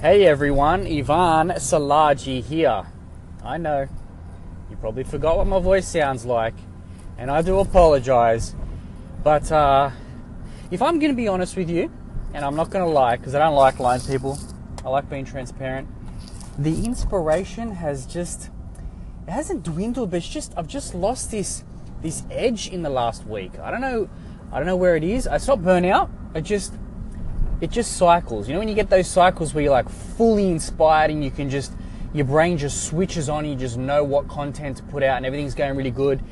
Hey everyone, Ivan Salaji here. I know, you probably forgot what my voice sounds like, and I do apologize. But uh, if I'm going to be honest with you, and I'm not going to lie, because I don't like lying people, I like being transparent, the inspiration has just, it hasn't dwindled, but it's just, I've just lost this, this edge in the last week. I don't know, I don't know where it is. I stopped burnout. I just, it just cycles. You know, when you get those cycles where you're like fully inspired and you can just, your brain just switches on, you just know what content to put out and everything's going really good.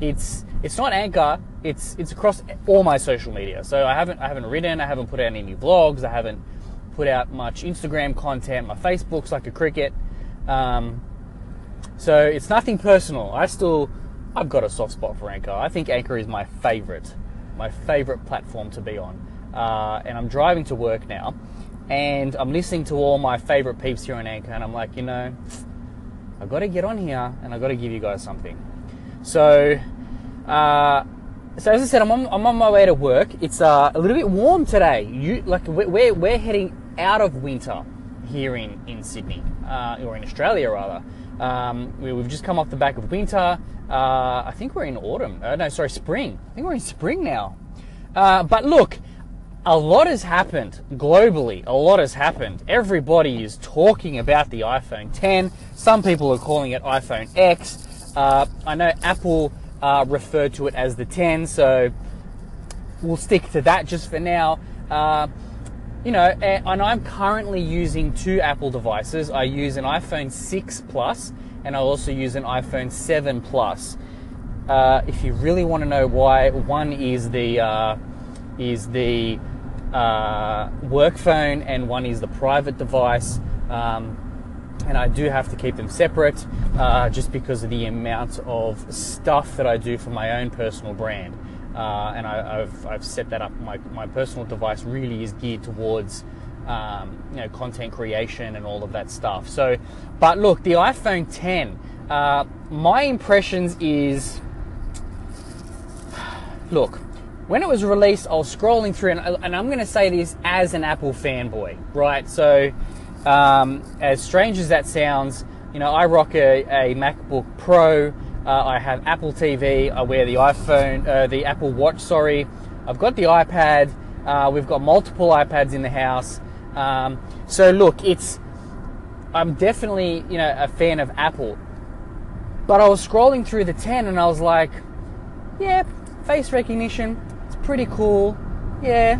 It's, it's not Anchor, it's, it's across all my social media. So I haven't, I haven't written, I haven't put out any new vlogs, I haven't put out much Instagram content, my Facebook's like a cricket. Um, so it's nothing personal. I still, I've got a soft spot for Anchor. I think Anchor is my favorite, my favorite platform to be on uh, and I'm driving to work now, and I'm listening to all my favorite peeps here on Anchor, and I'm like, you know, I've got to get on here and I've got to give you guys something. So, uh, so as I said, I'm on, I'm on my way to work. It's uh, a little bit warm today. You like we're we're heading out of winter here in in Sydney uh, or in Australia rather. Um, we, have just come off the back of winter. Uh, I think we're in autumn. Uh, no, sorry, spring. I think we're in spring now. Uh, but look, a lot has happened globally. A lot has happened. Everybody is talking about the iPhone 10. Some people are calling it iPhone X. Uh, I know Apple uh, referred to it as the 10, so we'll stick to that just for now. Uh, you know, and I'm currently using two Apple devices. I use an iPhone 6 Plus and I also use an iPhone 7 Plus. Uh, if you really want to know why, one is the uh, is the uh, work phone and one is the private device. Um, and I do have to keep them separate uh, just because of the amount of stuff that I do for my own personal brand. Uh, and I, have I've set that up. My, my personal device really is geared towards um, you know content creation and all of that stuff. So, but look, the iPhone 10. Uh, my impressions is look when it was released, I was scrolling through, and, and I'm going to say this as an Apple fanboy, right? So, um, as strange as that sounds, you know, I rock a, a MacBook Pro. Uh, I have Apple TV. I wear the iPhone, uh, the Apple Watch. Sorry, I've got the iPad. Uh, we've got multiple iPads in the house. Um, so look, it's I'm definitely you know a fan of Apple. But I was scrolling through the 10 and I was like, yeah, face recognition, pretty cool. Yeah.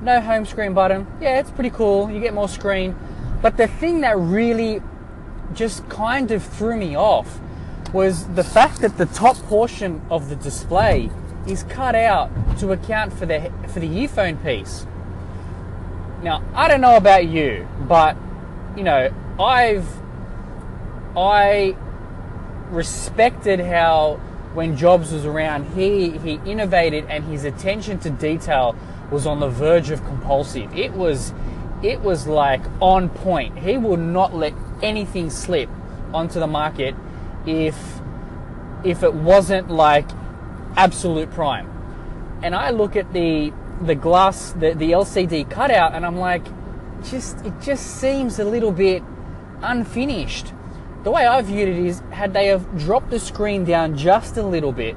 No home screen button. Yeah, it's pretty cool. You get more screen. But the thing that really just kind of threw me off was the fact that the top portion of the display is cut out to account for the for the earphone piece. Now, I don't know about you, but you know, I've I respected how when Jobs was around, he, he innovated and his attention to detail was on the verge of compulsive. It was, it was like on point. He would not let anything slip onto the market if, if it wasn't like absolute prime. And I look at the, the glass, the, the LCD cutout, and I'm like, just, it just seems a little bit unfinished the way I viewed it is, had they have dropped the screen down just a little bit,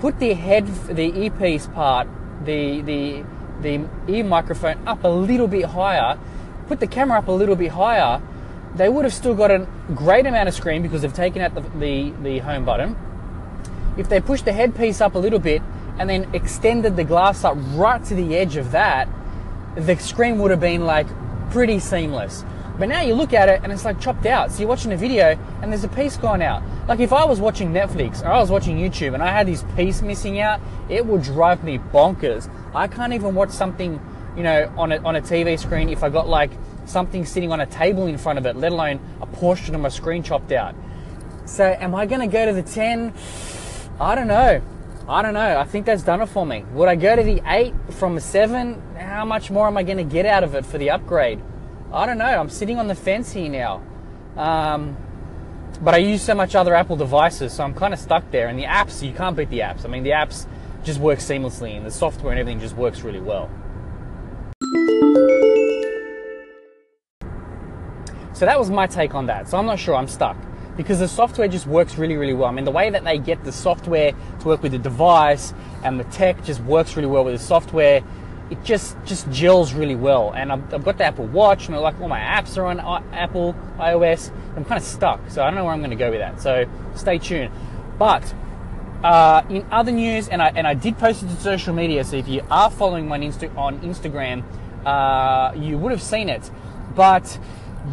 put the head, the earpiece part, the the the ear microphone up a little bit higher, put the camera up a little bit higher, they would have still got a great amount of screen because they've taken out the, the, the home button. If they pushed the headpiece up a little bit and then extended the glass up right to the edge of that, the screen would have been like pretty seamless. But now you look at it and it's like chopped out. So you're watching a video and there's a piece gone out. Like if I was watching Netflix or I was watching YouTube and I had this piece missing out, it would drive me bonkers. I can't even watch something, you know, on a, on a TV screen if I got like something sitting on a table in front of it, let alone a portion of my screen chopped out. So am I going to go to the 10? I don't know. I don't know. I think that's done it for me. Would I go to the 8 from a 7? How much more am I going to get out of it for the upgrade? I don't know. I'm sitting on the fence here now. Um, but I use so much other Apple devices, so I'm kind of stuck there. And the apps, you can't beat the apps. I mean, the apps just work seamlessly, and the software and everything just works really well. So that was my take on that. So I'm not sure. I'm stuck because the software just works really, really well. I mean, the way that they get the software to work with the device and the tech just works really well with the software. It just just gels really well. And I've, I've got the Apple Watch, and like all my apps are on Apple iOS. I'm kind of stuck, so I don't know where I'm going to go with that. So stay tuned. But uh, in other news, and I and I did post it to social media. So if you are following my Insta- on Instagram, uh, you would have seen it. But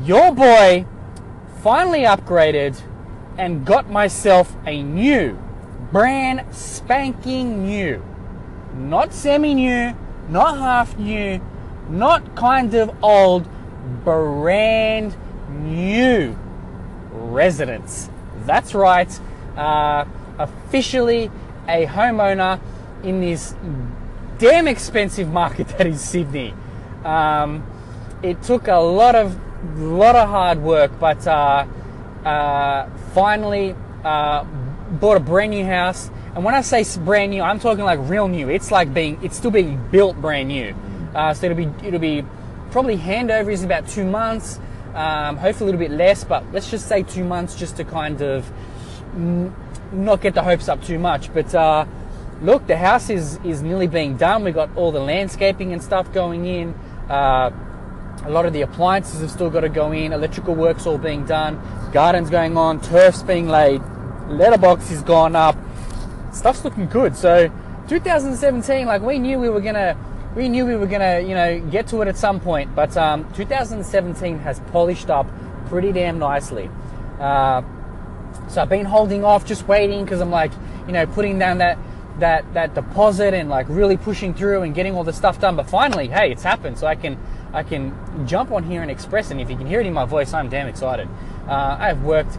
your boy finally upgraded and got myself a new, brand spanking new, not semi new, not half new, not kind of old, brand new residence. That's right, uh, officially a homeowner in this damn expensive market that is Sydney. Um, it took a lot of lot of hard work, but uh, uh, finally uh, bought a brand new house. And when I say brand new, I'm talking like real new. It's like being, it's still being built brand new. Uh, so it'll be, it'll be probably handover is about two months. Um, hopefully a little bit less, but let's just say two months just to kind of n- not get the hopes up too much. But uh, look, the house is is nearly being done. We got all the landscaping and stuff going in. Uh, a lot of the appliances have still got to go in, electrical work's all being done, gardens going on, turf's being laid, letterbox is gone up, stuff's looking good. So 2017, like we knew we were gonna, we knew we were gonna, you know, get to it at some point. But um, 2017 has polished up pretty damn nicely. Uh, so I've been holding off, just waiting because I'm like, you know, putting down that that that deposit and like really pushing through and getting all the stuff done. But finally, hey, it's happened. So I can I can jump on here and express. And if you can hear it in my voice, I'm damn excited. Uh, I've worked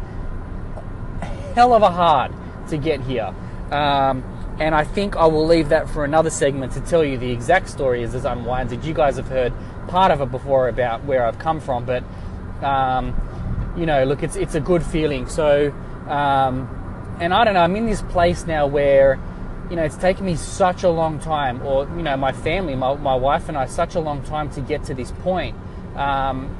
hell of a hard to get here. Um, and I think I will leave that for another segment to tell you the exact story as it unwinds. You guys have heard part of it before about where I've come from, but um, you know, look, it's it's a good feeling. So, um, and I don't know, I'm in this place now where you know, it's taken me such a long time, or, you know, my family, my, my wife and I, such a long time to get to this point. Um,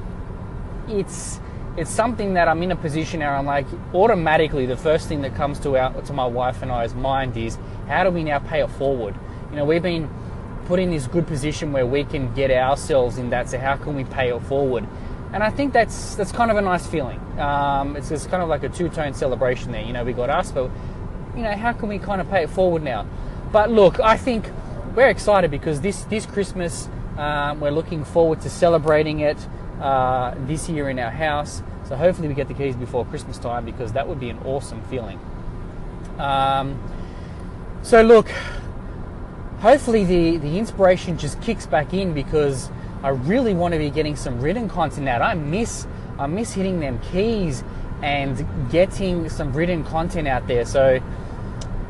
it's, it's something that I'm in a position where I'm like, automatically, the first thing that comes to our, to my wife and I's mind is, how do we now pay it forward? You know, we've been put in this good position where we can get ourselves in that, so how can we pay it forward? And I think that's that's kind of a nice feeling. Um, it's, it's kind of like a two-tone celebration there. You know, we got us, but you know, how can we kind of pay it forward now? But look, I think we're excited because this this Christmas um, we're looking forward to celebrating it uh, this year in our house. So hopefully we get the keys before Christmas time because that would be an awesome feeling. Um, so look, hopefully the the inspiration just kicks back in because I really want to be getting some written content out. I miss I miss hitting them keys and getting some written content out there. So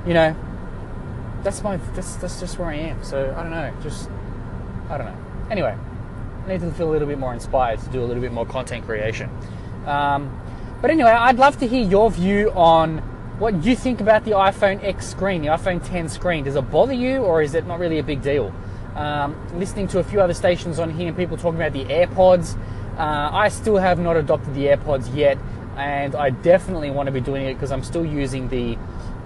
you know, that's my that's that's just where I am. So I don't know, just I don't know. Anyway, need to feel a little bit more inspired to do a little bit more content creation. Um, but anyway, I'd love to hear your view on what you think about the iPhone X screen, the iPhone 10 screen. Does it bother you, or is it not really a big deal? Um, listening to a few other stations on here and people talking about the AirPods. Uh, I still have not adopted the AirPods yet, and I definitely want to be doing it because I'm still using the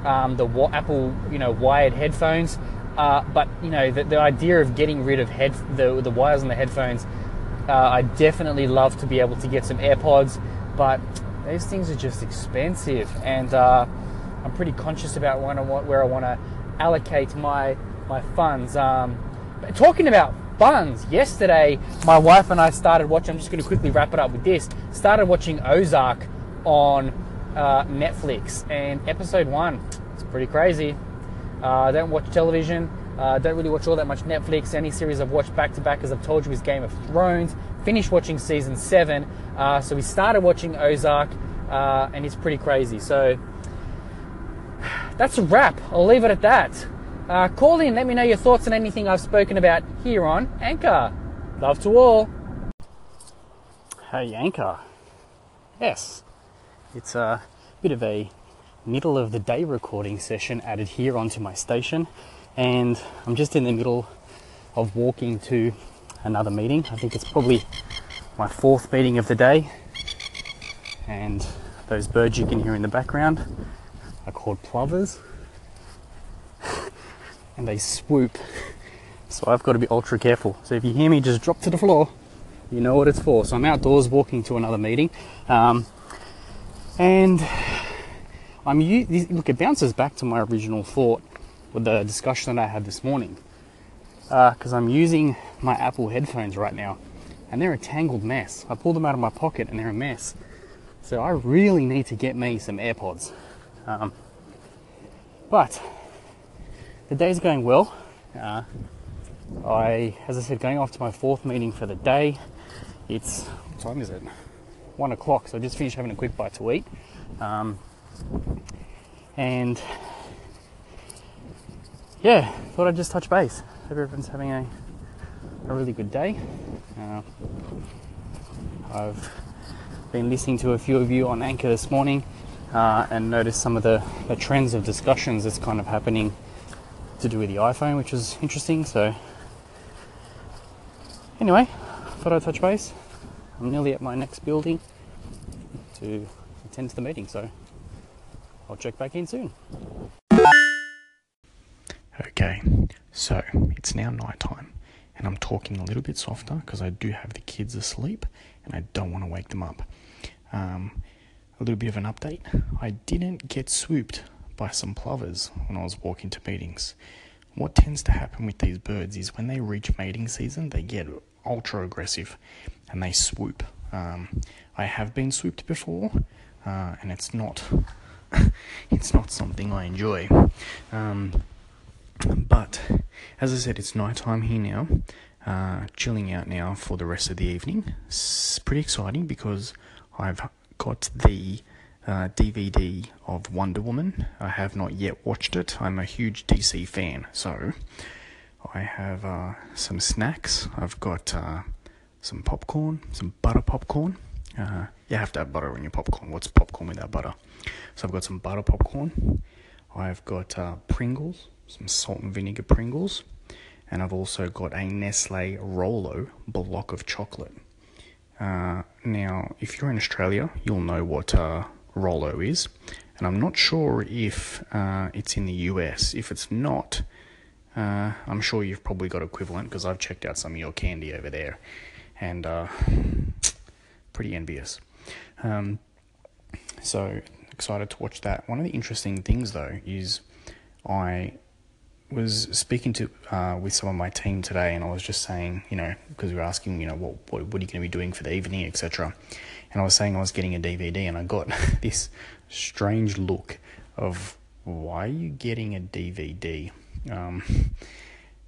um, the Apple, you know, wired headphones. Uh, but you know, the, the, idea of getting rid of head the, the wires on the headphones, uh, I definitely love to be able to get some AirPods, but those things are just expensive, and uh, I'm pretty conscious about when I want, where I want to allocate my my funds. Um, talking about funds, yesterday my wife and I started watching. I'm just going to quickly wrap it up with this. Started watching Ozark on uh, Netflix, and episode one, it's pretty crazy. Uh, I don't watch television. Uh, don't really watch all that much Netflix. Any series I've watched back to back, as I've told you, is Game of Thrones. Finished watching season seven, uh, so we started watching Ozark, and it's pretty crazy. So that's a wrap. I'll leave it at that. Uh, call in, let me know your thoughts on anything I've spoken about here on Anchor. Love to all. Hey, Anchor. Yes, it's a bit of a middle of the day recording session added here onto my station, and I'm just in the middle of walking to another meeting. I think it's probably my fourth meeting of the day. And those birds you can hear in the background are called plovers. and they swoop. So I've got to be ultra careful. So if you hear me just drop to the floor, you know what it's for. So I'm outdoors walking to another meeting. Um, and I'm look, it bounces back to my original thought with the discussion that I had this morning. Because uh, I'm using my Apple headphones right now, and they're a tangled mess. I pulled them out of my pocket and they're a mess. So I really need to get me some AirPods. Um, but the day's going well. Uh, I, as I said, going off to my fourth meeting for the day. It's what time is it? One o'clock. So I just finished having a quick bite to eat, um, and yeah, thought I'd just touch base. Hope everyone's having a a really good day. Uh, I've been listening to a few of you on Anchor this morning uh, and noticed some of the, the trends of discussions that's kind of happening to do with the iPhone, which is interesting. So, anyway, thought I'd touch base. I'm nearly at my next building to attend to the meeting, so I'll check back in soon. Okay, so it's now night time, and I'm talking a little bit softer because I do have the kids asleep and I don't want to wake them up. Um, a little bit of an update I didn't get swooped by some plovers when I was walking to meetings. What tends to happen with these birds is when they reach mating season, they get ultra aggressive and they swoop. Um, I have been swooped before, uh, and it's not it's not something I enjoy. Um, but as I said, it's night time here now. Uh, chilling out now for the rest of the evening. It's pretty exciting because I've got the uh, DVD of Wonder Woman. I have not yet watched it. I'm a huge DC fan, so I have uh, some snacks. I've got uh, some popcorn, some butter popcorn. Uh, you have to have butter in your popcorn. What's popcorn without butter? So I've got some butter popcorn. I've got uh, Pringles, some salt and vinegar Pringles, and I've also got a Nestle Rolo block of chocolate. Uh, now, if you're in Australia, you'll know what uh, Rolo is, and I'm not sure if uh, it's in the US. If it's not, uh, I'm sure you've probably got equivalent because I've checked out some of your candy over there, and uh, pretty envious. Um, so excited to watch that. One of the interesting things though is I was speaking to uh, with some of my team today, and I was just saying, you know, because we were asking, you know, what what, what are you going to be doing for the evening, etc. And I was saying I was getting a DVD, and I got this strange look of why are you getting a DVD? Um,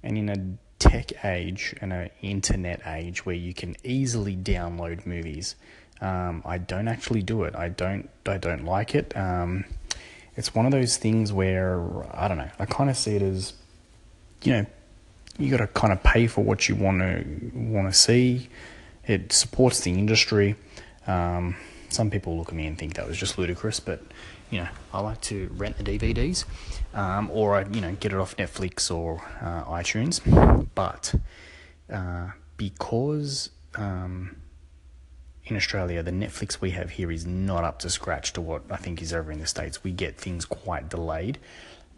and in a tech age and an internet age where you can easily download movies, um, I don't actually do it. I don't. I don't like it. Um, it's one of those things where I don't know. I kind of see it as, you know, you got to kind of pay for what you want to want to see. It supports the industry. Um, some people look at me and think that was just ludicrous, but you know, I like to rent the DVDs, um, or I you know get it off Netflix or uh, iTunes. But uh, because um, in Australia, the Netflix we have here is not up to scratch to what I think is over in the States. We get things quite delayed,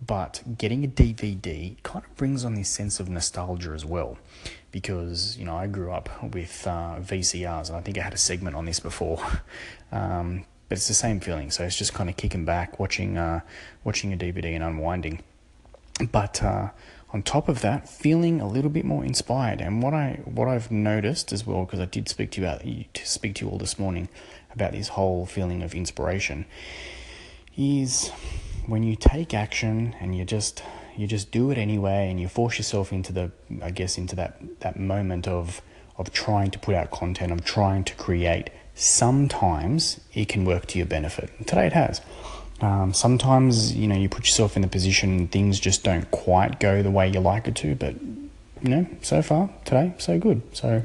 but getting a DVD kind of brings on this sense of nostalgia as well. Because, you know, I grew up with uh, VCRs, and I think I had a segment on this before. Um, but it's the same feeling. So it's just kind of kicking back, watching, uh, watching a DVD and unwinding. But uh, on top of that, feeling a little bit more inspired. And what I what I've noticed as well, because I did speak to you about to speak to you all this morning about this whole feeling of inspiration, is when you take action and you just you just do it anyway, and you force yourself into the I guess into that that moment of of trying to put out content, of trying to create. Sometimes it can work to your benefit. Today it has. Um, sometimes, you know, you put yourself in the position things just don't quite go the way you like it to, but, you know, so far, today, so good. So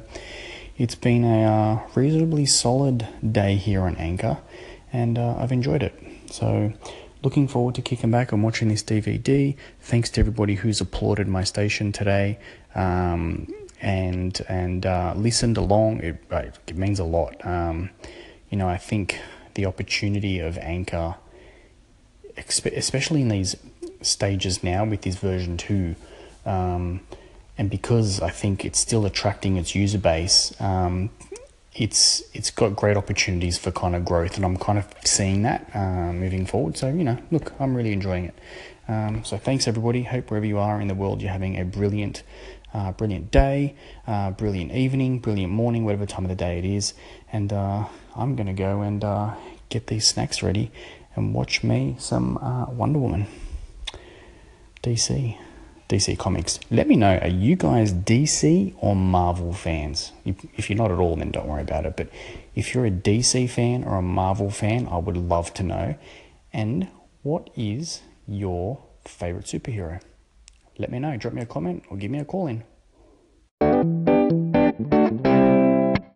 it's been a uh, reasonably solid day here on Anchor, and uh, I've enjoyed it. So looking forward to kicking back and watching this DVD. Thanks to everybody who's applauded my station today. Um, and and uh, listened along. It, it means a lot. Um, you know, I think the opportunity of Anchor, especially in these stages now with this version 2. Um, and because I think it's still attracting its user base, um, it's it's got great opportunities for kind of growth, and I'm kind of seeing that uh, moving forward. So you know, look, I'm really enjoying it. Um, so thanks everybody. Hope wherever you are in the world, you're having a brilliant, uh, brilliant day, uh, brilliant evening, brilliant morning, whatever time of the day it is. And uh, I'm gonna go and uh, get these snacks ready and watch me some uh, Wonder Woman. DC. DC Comics. Let me know, are you guys DC or Marvel fans? If, you're not at all, then don't worry about it. But if you're a DC fan or a Marvel fan, I would love to know. And what is your favorite superhero? Let me know. Drop me a comment or give me a call in.